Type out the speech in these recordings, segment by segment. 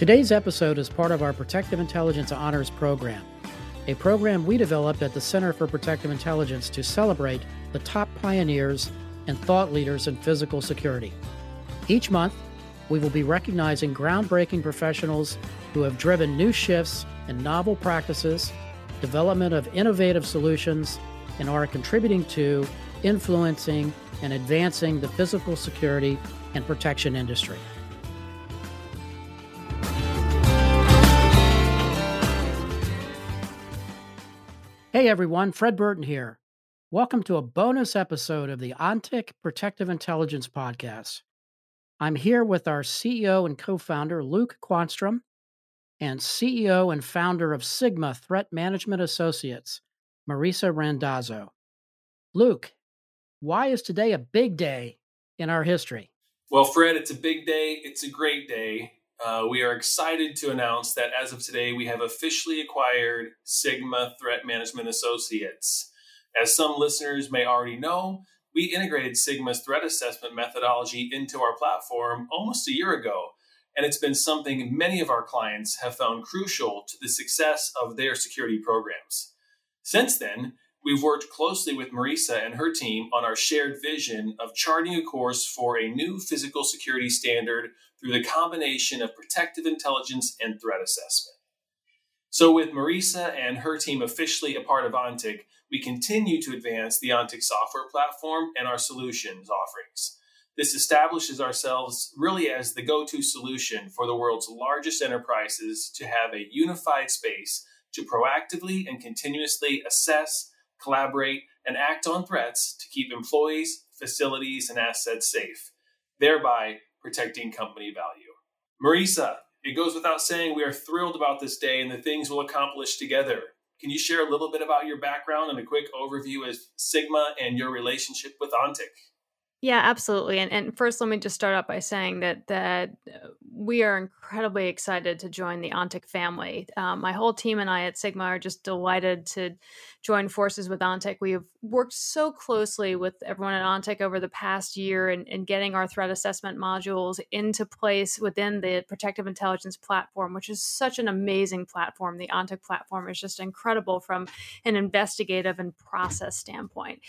Today's episode is part of our Protective Intelligence Honors Program, a program we developed at the Center for Protective Intelligence to celebrate the top pioneers and thought leaders in physical security. Each month, we will be recognizing groundbreaking professionals who have driven new shifts in novel practices, development of innovative solutions, and are contributing to, influencing, and advancing the physical security and protection industry. Hey everyone, Fred Burton here. Welcome to a bonus episode of the ONTIC Protective Intelligence Podcast. I'm here with our CEO and co founder, Luke Quanstrom, and CEO and founder of Sigma Threat Management Associates, Marisa Randazzo. Luke, why is today a big day in our history? Well, Fred, it's a big day. It's a great day. Uh, we are excited to announce that as of today, we have officially acquired Sigma Threat Management Associates. As some listeners may already know, we integrated Sigma's threat assessment methodology into our platform almost a year ago, and it's been something many of our clients have found crucial to the success of their security programs. Since then, we've worked closely with Marisa and her team on our shared vision of charting a course for a new physical security standard through the combination of protective intelligence and threat assessment. So, with Marisa and her team officially a part of ONTIC, we continue to advance the ONTIC software platform and our solutions offerings. This establishes ourselves really as the go to solution for the world's largest enterprises to have a unified space to proactively and continuously assess, collaborate, and act on threats to keep employees, facilities, and assets safe, thereby protecting company value. Marisa, it goes without saying we are thrilled about this day and the things we'll accomplish together. Can you share a little bit about your background and a quick overview of Sigma and your relationship with ONTIC? Yeah, absolutely. And and first, let me just start out by saying that that uh, we are incredibly excited to join the ONTIC family. Um, my whole team and I at Sigma are just delighted to join forces with ONTIC. We have worked so closely with everyone at ONTIC over the past year in, in getting our threat assessment modules into place within the Protective Intelligence platform, which is such an amazing platform. The ONTIC platform is just incredible from an investigative and process standpoint.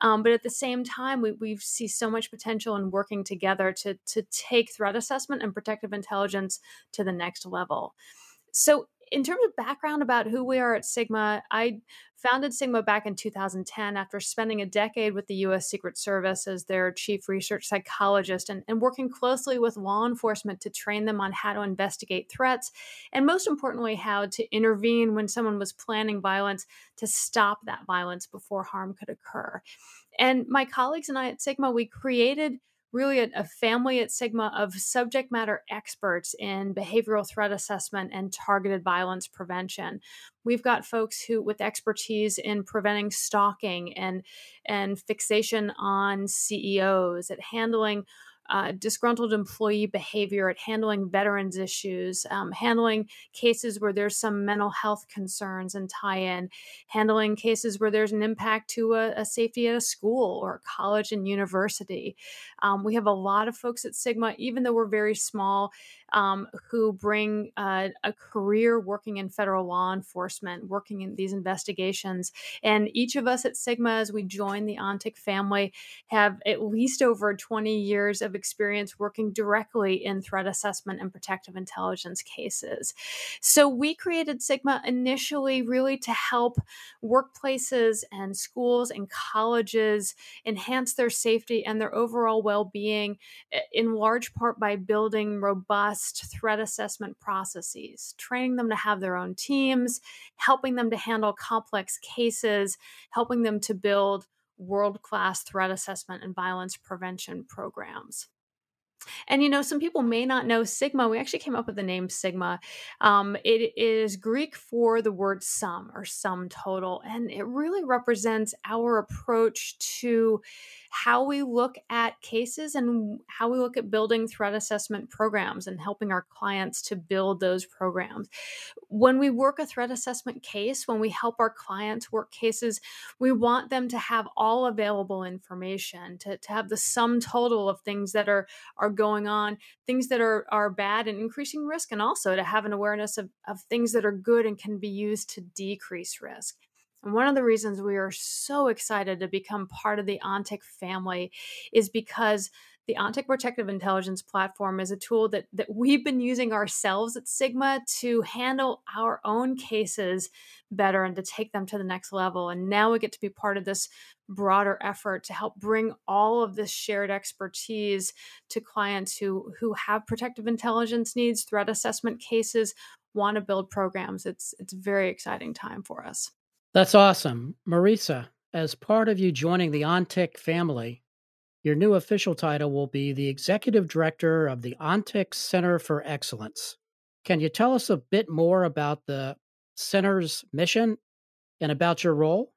Um, but at the same time, we, we see so much potential in working together to, to take threat assessment and protective intelligence to the next level. So, in terms of background about who we are at Sigma, I founded Sigma back in 2010 after spending a decade with the US Secret Service as their chief research psychologist and, and, working closely with law enforcement to train them on how to investigate threats and, most importantly, how to intervene when someone was planning violence to stop that violence before harm could occur. And my colleagues and I at Sigma, we created really a, a, family at Sigma of subject matter experts in behavioral threat assessment and targeted violence prevention. We've got folks who with expertise in preventing stalking and and fixation on CEOs, at handling uh, disgruntled employee behavior, at handling veterans issues, um, handling cases where there's some mental health concerns and tie in, handling cases where there's an impact to a, a safety at a school or a college and university. Um, we have a lot of folks at Sigma, even though we're very small, um, who bring uh, a career working in federal law enforcement, working in these investigations. And each of us at Sigma, as we join the ONTIC family, have at least over 20 years of experience working directly in threat assessment and protective intelligence cases. So we created Sigma initially really to help workplaces and schools and colleges enhance their safety and their overall well being, eh, in large part by building robust robust threat assessment processes, training them to have their own teams, helping them to handle complex cases, helping them to build world class threat assessment and violence prevention programs. And you know, some people may not know Sigma. We actually came up with the name Sigma. Um, it is Greek for the word sum or sum total, and it really represents our approach to how we look at cases and how we look at building threat assessment programs and helping our clients to build those programs. When we work a threat assessment case, when we help our clients work cases, we want them to have all available information, to, to have the sum total of things that are, are going on, things that are are bad and increasing risk, and also to have an awareness of, of things that are good and can be used to decrease risk. And one of the reasons we are so excited to become part of the ONTIC family is because the ONTIC Protective Intelligence Platform is a tool that, that we've been using ourselves at Sigma to handle our own cases better and to take them to the next level. And now we get to be part of this broader effort to help bring all of this shared expertise to clients who, who have protective intelligence needs, threat assessment cases, want to build programs. It's, it's a very exciting time for us. That's awesome. Marisa, as part of you joining the ONTIC family, your new official title will be the Executive Director of the ONTIC Center for Excellence. Can you tell us a bit more about the center's mission and about your role?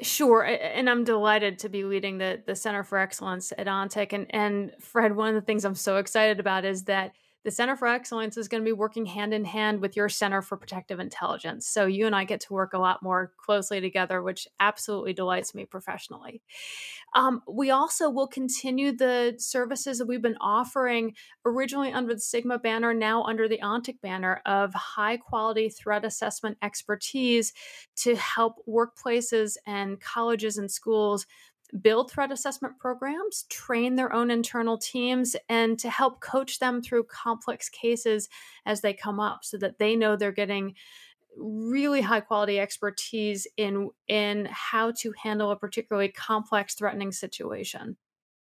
Sure, and I'm delighted to be leading the the Center for Excellence at ONTIC. And and Fred, one of the things I'm so excited about is that the Center for Excellence is going to be working hand in hand with your Center for Protective Intelligence. So you and I get to work a lot more closely together, which absolutely delights me professionally. Um, we also will continue the services that we've been offering originally under the Sigma banner, now under the ONTIC banner of high quality threat assessment expertise to help workplaces and colleges and schools build threat assessment programs, train their own internal teams, and to help coach them through complex cases as they come up so that they know they're getting really high quality expertise in in how to handle a particularly complex threatening situation.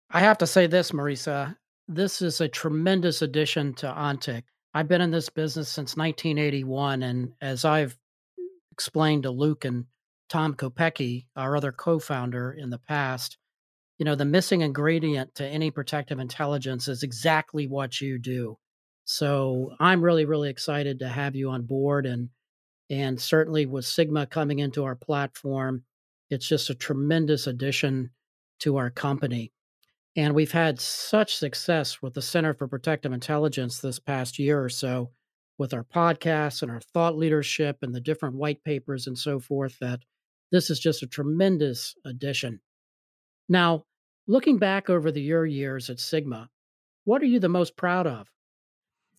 I have to say this, Marisa. This is a tremendous addition to ONTIC. I've been in this business since 1981, and as I've explained to Luke and Tom Kopecky, our other co-founder in the past, you know, the missing ingredient to any protective intelligence is exactly what you do. So I'm really, really excited to have you on board and and certainly with Sigma coming into our platform, it's just a tremendous addition to our company. And we've had such success with the Center for Protective Intelligence this past year or so with our podcasts and our thought leadership and the different white papers and so forth that this is just a tremendous addition. Now, looking back over the your years at Sigma, what are you the most proud of?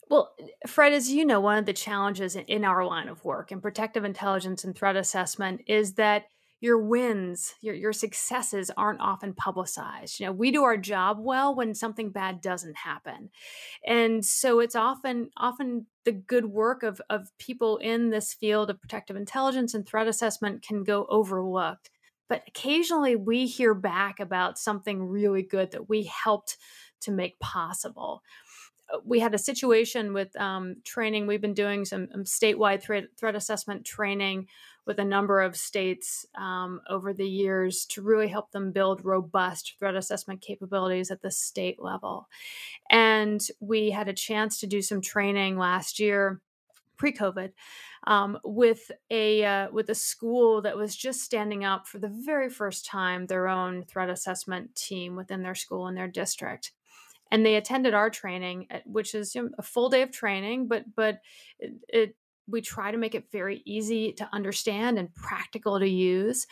Well, eh, Fred, as you know, one of the challenges in our line of work in protective intelligence and threat assessment is that your wins, your your successes aren't often publicized. You know, we do our job well when something bad doesn't happen. And so it's often often the good work of of people in this field of protective intelligence and threat assessment can go overlooked. But occasionally we hear back about something really good that we helped to make possible uh, we had a situation with um, training. We've been doing some um, statewide threat, threat assessment training with a number of states um, over the years to really help them build robust threat assessment capabilities at the state level. And we had a chance to do some training last year pre-COVID um, with a uh, with a school that was just standing up for the very first time their own threat assessment team within their school and their district and they attended our training which is you know, a full day of training but but it, it, we try to make it very easy to understand and practical to use.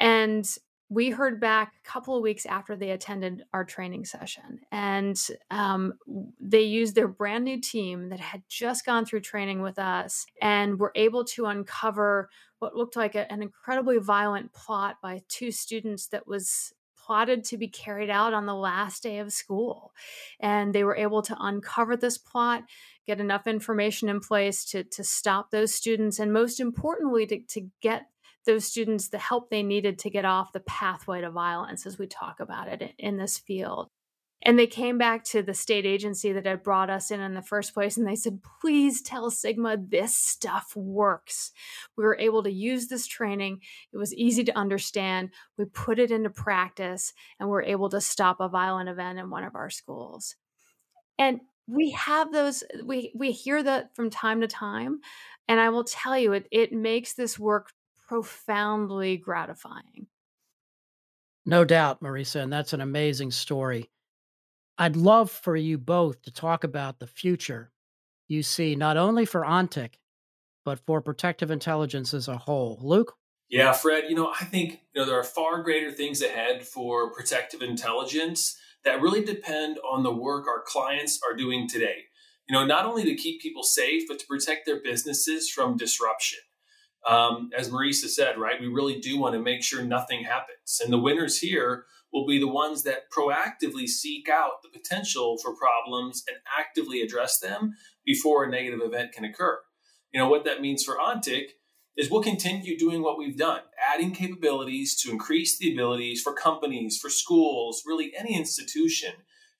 And we heard back a couple of weeks after they attended our training session, and um, they used their brand new team that had just gone through training with us and were able to uncover what looked like a, an incredibly violent plot by two students that was plotted to be carried out on the last day of school. And they were able to uncover this plot, get enough information in place to, to stop those students, and most importantly, to, to get those students the help they needed to get off the pathway to violence as we talk about it in, this field. And they came back to the state agency that had brought us in in the first place and they said, please tell Sigma this stuff works. We were able to use this training. It was easy to understand. We put it into practice and we're able to stop a violent event in one of our schools. And we have those, we, we hear that from time to time. And I will tell you, it, it makes this work profoundly gratifying. No doubt, Marisa, and that's an amazing story. I'd love for you both to talk about the future you see not only for ONTIC, but for protective intelligence as a whole. Luke? Yeah, Fred, you know, I think you know there are far greater things ahead for protective intelligence that really depend on the work our clients are doing today. You know, not only to keep people safe, but to protect their businesses from disruption. Um, as Marisa said, right, we really do want to make sure nothing happens. And the winners here will be the ones that proactively seek out the potential for problems and actively address them before a negative event can occur. You know, what that means for Ontic is we'll continue doing what we've done, adding capabilities to increase the abilities for companies, for schools, really any institution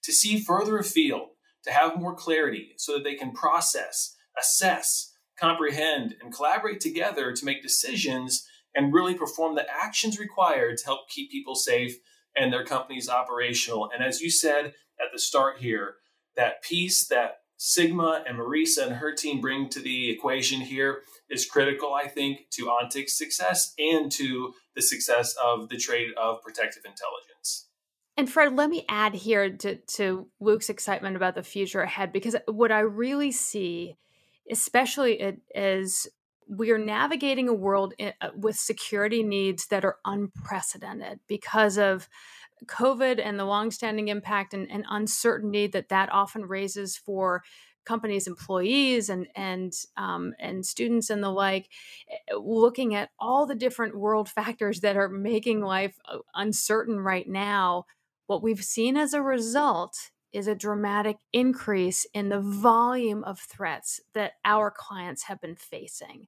to see further afield, to have more clarity so that they can process, assess, comprehend, and collaborate together to make decisions and really perform the actions required to help keep people safe and their companies operational. And as you said at the start here, that piece that Sigma and Marisa and her team bring to the equation here is critical, I think, to Ontic's success and to the success of the trade of protective intelligence. And Fred, let me add here to, to Luke's excitement about the future ahead, because what I really see, especially it, is we are navigating a world in, uh, with security needs that are unprecedented because of COVID and the longstanding impact and, and uncertainty that that often raises for companies' employees and and um, and students and the like, eh, looking at all the different world factors that are making life uh, uncertain right now. What we've seen as a result is a dramatic increase in the volume of threats that our clients have been facing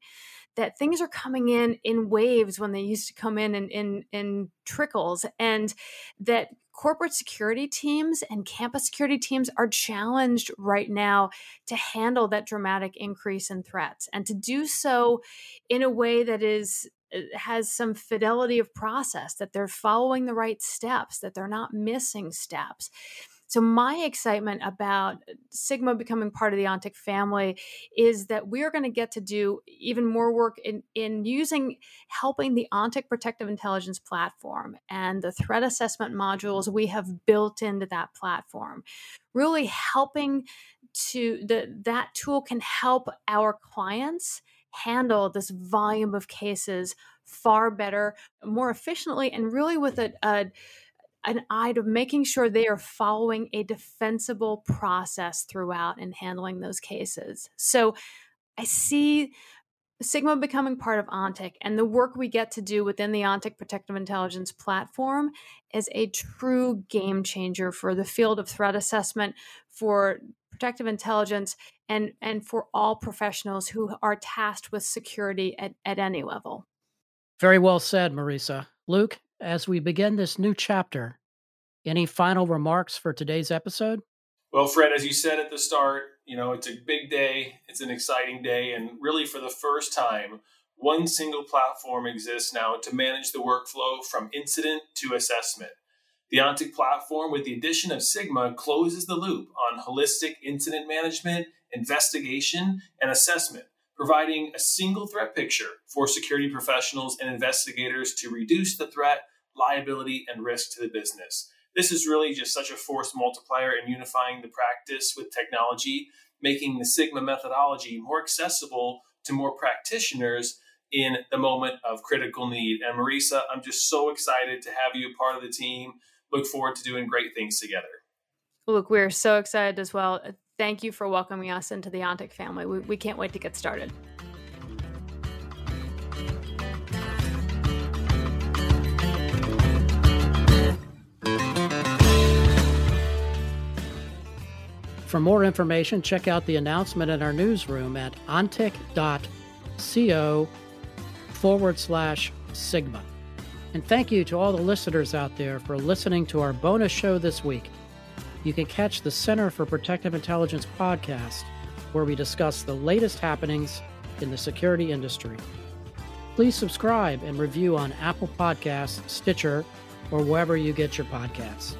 that things are coming in in waves when they used to come in in in, in trickles and that corporate security teams and campus security teams are challenged right now to handle that dramatic increase in threats and to do so in a way that is uh, has some fidelity of process that they're following the right steps that they're not missing steps so, my excitement about uh, Sigma becoming part of the Ontic family is that we're going to get to do even more work in, in using helping the Ontic Protective Intelligence platform and the threat assessment modules we have built into that platform, really helping to the that tool can help our clients handle this volume of cases far better, more efficiently, and really with a, a an eye to making sure they are following a defensible process throughout and handling those cases. So I see Sigma becoming part of Ontic and the work we get to do within the Ontic Protective Intelligence platform is a true game changer for the field of threat assessment, for protective intelligence, and, and for all professionals who are tasked with security at, at any level. Very well said, Marisa. Luke, as we begin this new chapter, any final remarks for today's episode? Well, Fred, as you said at the start, you know, it's a big day, it's an exciting day, and really for the first time, one single platform exists now to manage the workflow from incident to assessment. The Ontic platform, with the addition of Sigma, closes the loop on holistic incident management, investigation, and assessment, providing a single threat picture for security professionals and investigators to reduce the threat, liability, and risk to the business. This is really just such a force multiplier in unifying the practice with technology, making the Sigma methodology more accessible to more practitioners in the moment of critical need. And Marisa, I'm just so excited to have you a part of the team. Look forward to doing great things together. Luke, we're so excited as well. Thank you for welcoming us into the Ontic family. We, we can't wait to get started. For more information, check out the announcement in our newsroom at ontic.co forward slash sigma. And thank you to all the listeners out there for listening to our bonus show this week. You can catch the Center for Protective Intelligence podcast, where we discuss the latest happenings in the security industry. Please subscribe and review on Apple Podcasts, Stitcher, or wherever you get your podcasts.